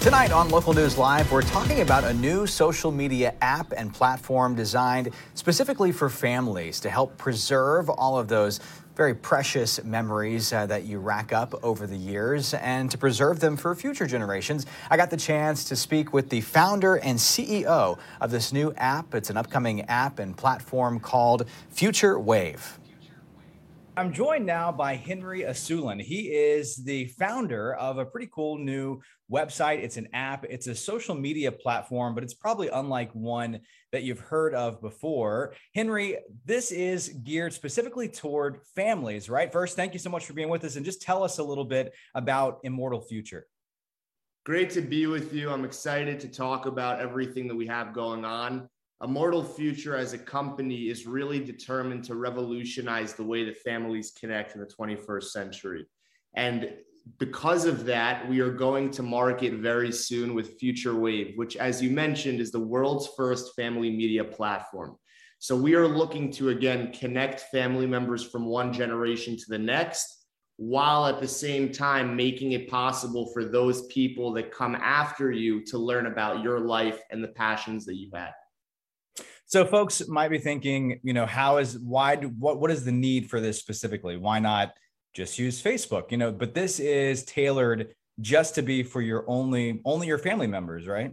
Tonight on Local News Live, we're talking about a new social media app and platform designed specifically for families to help preserve all of those very precious memories uh, that you rack up over the years and to preserve them for future generations. I got the chance to speak with the founder and CEO of this new app. It's an upcoming app and platform called Future Wave. I'm joined now by Henry Asulin. He is the founder of a pretty cool new website. It's an app, it's a social media platform, but it's probably unlike one that you've heard of before. Henry, this is geared specifically toward families, right? First, thank you so much for being with us and just tell us a little bit about Immortal Future. Great to be with you. I'm excited to talk about everything that we have going on. Immortal Future as a company is really determined to revolutionize the way that families connect in the 21st century. And because of that, we are going to market very soon with Future Wave, which, as you mentioned, is the world's first family media platform. So we are looking to again connect family members from one generation to the next, while at the same time making it possible for those people that come after you to learn about your life and the passions that you had. So folks might be thinking, you know, how is why do, what what is the need for this specifically? Why not just use Facebook? You know, but this is tailored just to be for your only only your family members, right?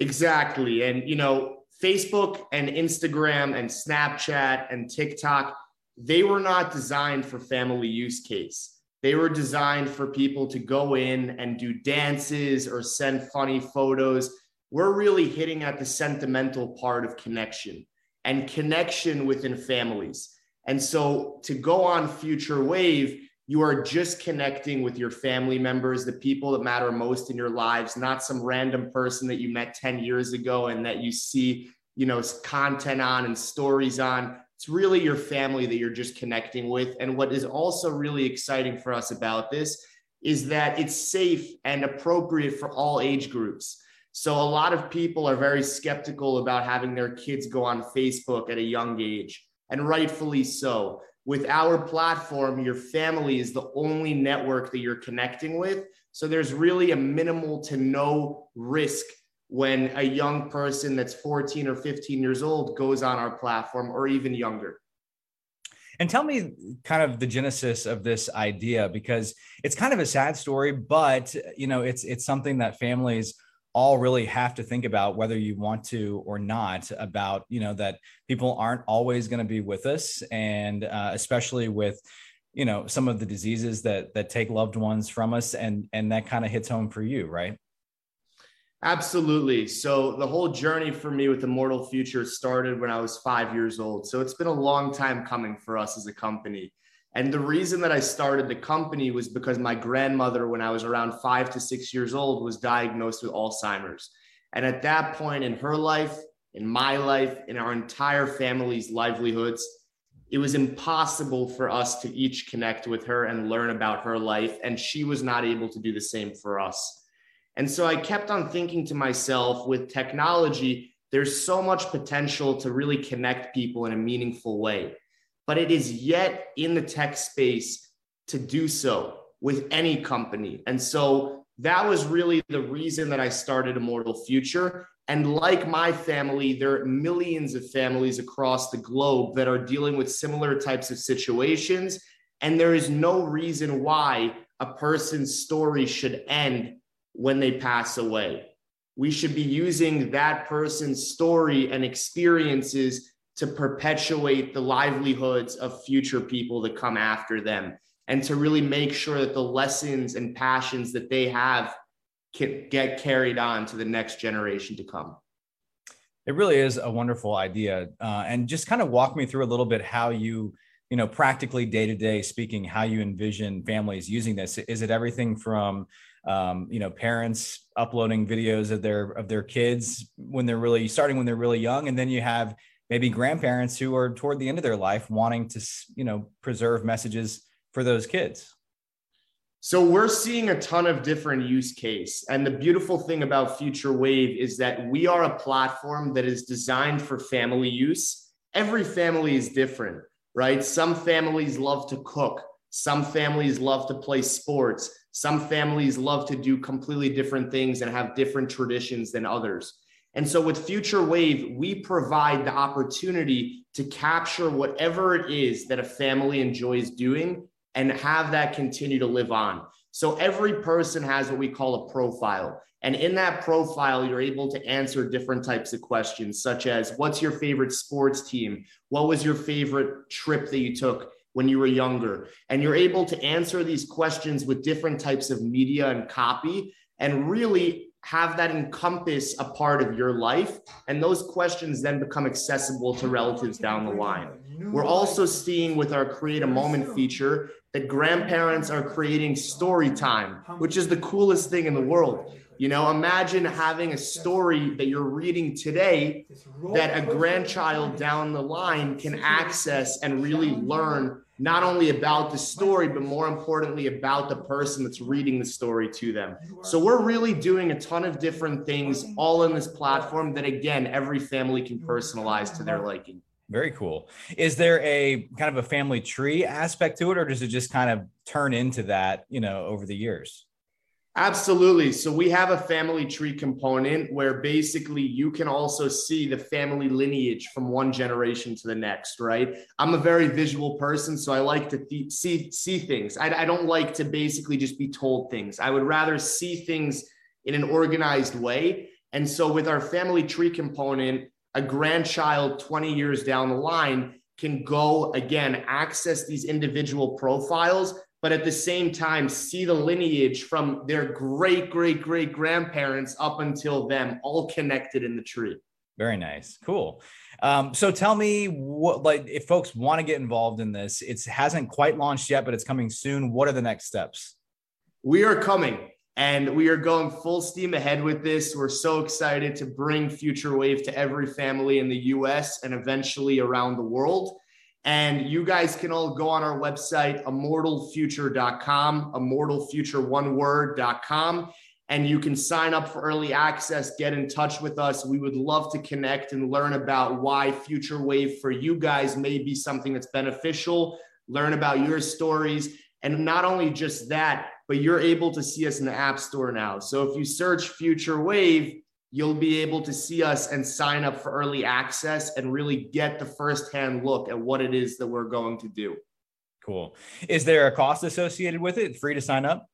Exactly. And you know, Facebook and Instagram and Snapchat and TikTok, they were not designed for family use case. They were designed for people to go in and do dances or send funny photos we're really hitting at the sentimental part of connection and connection within families. And so to go on Future Wave, you are just connecting with your family members, the people that matter most in your lives, not some random person that you met 10 years ago and that you see, you know, content on and stories on. It's really your family that you're just connecting with. And what is also really exciting for us about this is that it's safe and appropriate for all age groups. So a lot of people are very skeptical about having their kids go on Facebook at a young age, and rightfully so. With our platform, your family is the only network that you're connecting with. So there's really a minimal to no risk when a young person that's 14 or 15 years old goes on our platform or even younger. And tell me kind of the genesis of this idea because it's kind of a sad story, but you know, it's it's something that families all really have to think about whether you want to or not about you know that people aren't always going to be with us. And uh, especially with you know some of the diseases that that take loved ones from us and and that kind of hits home for you right? Absolutely. So the whole journey for me with immortal future started when i was five years old. So it's been a long time coming for us as a company and the reason that I started the company was because my grandmother, when I was around five to six years old, was diagnosed with Alzheimer's. And at that point in her life, in my life, in our entire family's livelihoods, it was impossible for us to each connect with her and learn about her life. And she was not able to do the same for us. And so I kept on thinking to myself with technology, there's so much potential to really connect people in a meaningful way but it is yet in the tech space to do so with any company. And so that was really the reason that I started Immortal Future. And like my family, there are millions of families across the globe that are dealing with similar types of situations. And there is no reason why a person's story should end when they pass away. We should be using that person's story and experiences to perpetuate the livelihoods of future people that come after them and to really make sure that the lessons and passions that they have can get carried on to the next generation to come. It really is a wonderful idea. Uh, and just kind of walk me through a little bit how you, you know, practically day to day speaking, how you envision families using this. Is it everything from, um, you know, parents uploading videos of their of their kids when they're really starting when they're really young, and then you have maybe grandparents who are toward the end of their life wanting to you know preserve messages for those kids. So we're seeing a ton of different use case. And the beautiful thing about future wave is that we are a platform that is designed for family use. Every family is different right? Some families love to cook. Some families love to play sports. Some families love to do completely different things and have different traditions than others. And so with Future Wave, we provide the opportunity to capture whatever it is that a family enjoys doing and have that continue to live on. So every person has what we call a profile. And in that profile, you're able to answer different types of questions, such as what's your favorite sports team? What was your favorite trip that you took when you were younger? And you're able to answer these questions with different types of media and copy and really have that encompass a part of your life. And those questions then become accessible to relatives down the line. We're also seeing with our Create a Moment feature that grandparents are creating story time, which is the coolest thing in the world. You know, imagine having a story that you're reading today that a grandchild down the line can access and really learn not only about the story, but more importantly, about the person that's reading the story to them. So we're really doing a ton of different things all in this platform that, again, every family can personalize to their liking. Very cool. Is there a kind of a family tree aspect to it, or does it just kind of turn into that, you know, over the years? Absolutely. So we have a family tree component where basically you can also see the family lineage from one generation to the next, right? I'm a very visual person, so I like to th- see see things. I, I don't like to basically just be told things. I would rather see things in an organized way. And so with our family tree component, a grandchild 20 years down the line can go again access these individual profiles but at the same time see the lineage from their great great great grandparents up until them all connected in the tree. Very nice. Cool. Um, so tell me what like if folks want to get involved in this it hasn't quite launched yet but it's coming soon. What are the next steps? We are coming and we are going full steam ahead with this. We're so excited to bring future wave to every family in the us and eventually around the world and you guys can all go on our website, immortalfuture.com, immortalfuture1word.com, and you can sign up for early access, get in touch with us. We would love to connect and learn about why Future Wave for you guys may be something that's beneficial, learn about your stories. And not only just that, but you're able to see us in the App Store now. So if you search Future Wave, you'll be able to see us and sign up for early access and really get the firsthand look at what it is that we're going to do. Cool. Is there a cost associated with it? Free to sign up?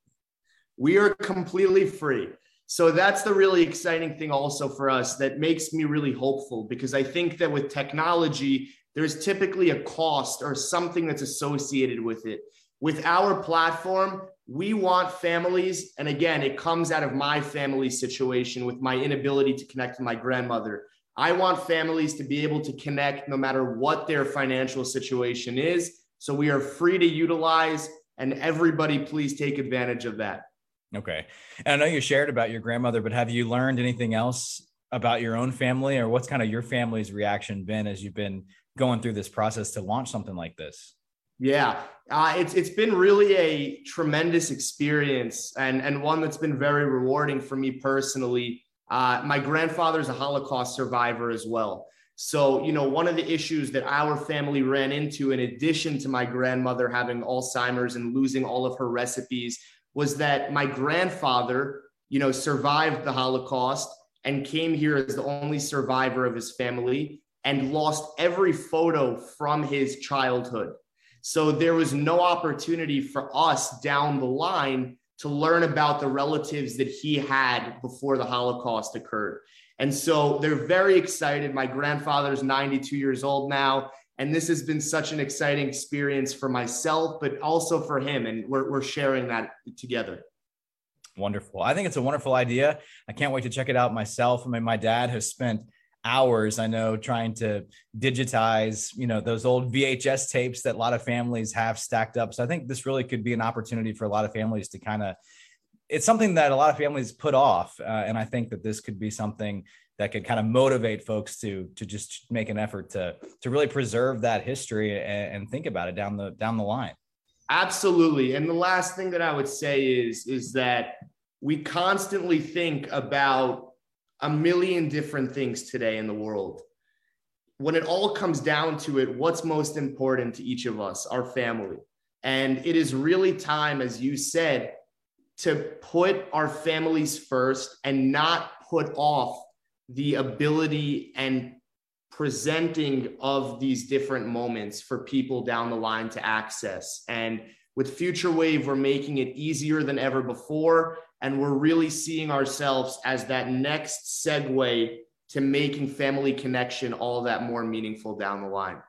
We are completely free. So that's the really exciting thing also for us that makes me really hopeful because I think that with technology, there's typically a cost or something that's associated with it. With our platform, we want families, and again, it comes out of my family situation with my inability to connect to my grandmother. I want families to be able to connect no matter what their financial situation is. So we are free to utilize, and everybody please take advantage of that. Okay. And I know you shared about your grandmother, but have you learned anything else about your own family, or what's kind of your family's reaction been as you've been going through this process to launch something like this? Yeah, uh, it's it's been really a tremendous experience and and one that's been very rewarding for me personally. Uh, my grandfather's a Holocaust survivor as well. So, you know, one of the issues that our family ran into, in addition to my grandmother having Alzheimer's and losing all of her recipes, was that my grandfather, you know, survived the Holocaust and came here as the only survivor of his family and lost every photo from his childhood. So there was no opportunity for us down the line to learn about the relatives that he had before the Holocaust occurred. And so they're very excited. My grandfather's 92 years old now. And this has been such an exciting experience for myself, but also for him. And we're, we're sharing that together. Wonderful. I think it's a wonderful idea. I can't wait to check it out myself. I mean, my dad has spent hours i know trying to digitize you know those old vhs tapes that a lot of families have stacked up. So i think this really could be an opportunity for a lot of families to kind of it's something that a lot of families put off uh, and i think that this could be something that could kind of motivate folks to to just make an effort to to really preserve that history and, and think about it down the down the line. Absolutely. And the last thing that i would say is is that we constantly think about a million different things today in the world. When it all comes down to it, what's most important to each of us, our family. And it is really time, as you said, to put our families first and not put off the ability and presenting of these different moments for people down the line to access. And with Future Wave, we're making it easier than ever before. And we're really seeing ourselves as that next segue to making family connection all that more meaningful down the line.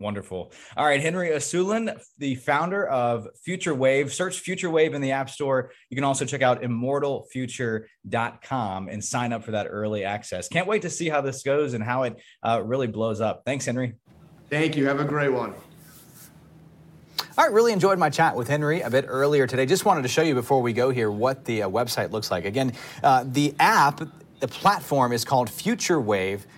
Wonderful. All right, Henry Asulin, the founder of Future Wave. Search Future Wave in the App Store. You can also check out immortalfuture.com and sign up for that early access. Can't wait to see how this goes and how it uh, really blows up. Thanks, Henry. Thank you. Have a great one. All right, really enjoyed my chat with Henry a bit earlier today. Just wanted to show you before we go here what the uh, website looks like. Again, uh, the app, the platform is called Future Wave.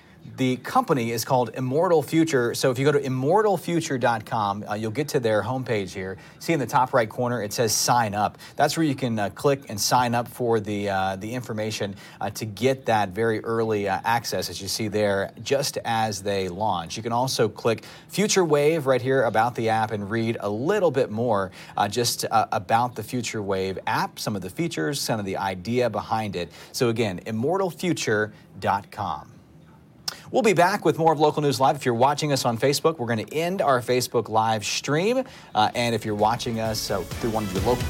The company is called Immortal Future. So if you go to immortalfuture.com, uh, you'll get to their homepage here. See in the top right corner, it says sign up. That's where you can uh, click and sign up for the, uh, the information uh, to get that very early uh, access, as you see there, just as they launch. You can also click Future Wave right here about the app and read a little bit more uh, just about the Future Wave app, some of the features, some of the idea behind it. So again, immortalfuture.com. We'll be back with more of Local News Live. If you're watching us on Facebook, we're going to end our Facebook live stream. Uh, and if you're watching us uh, through one of your local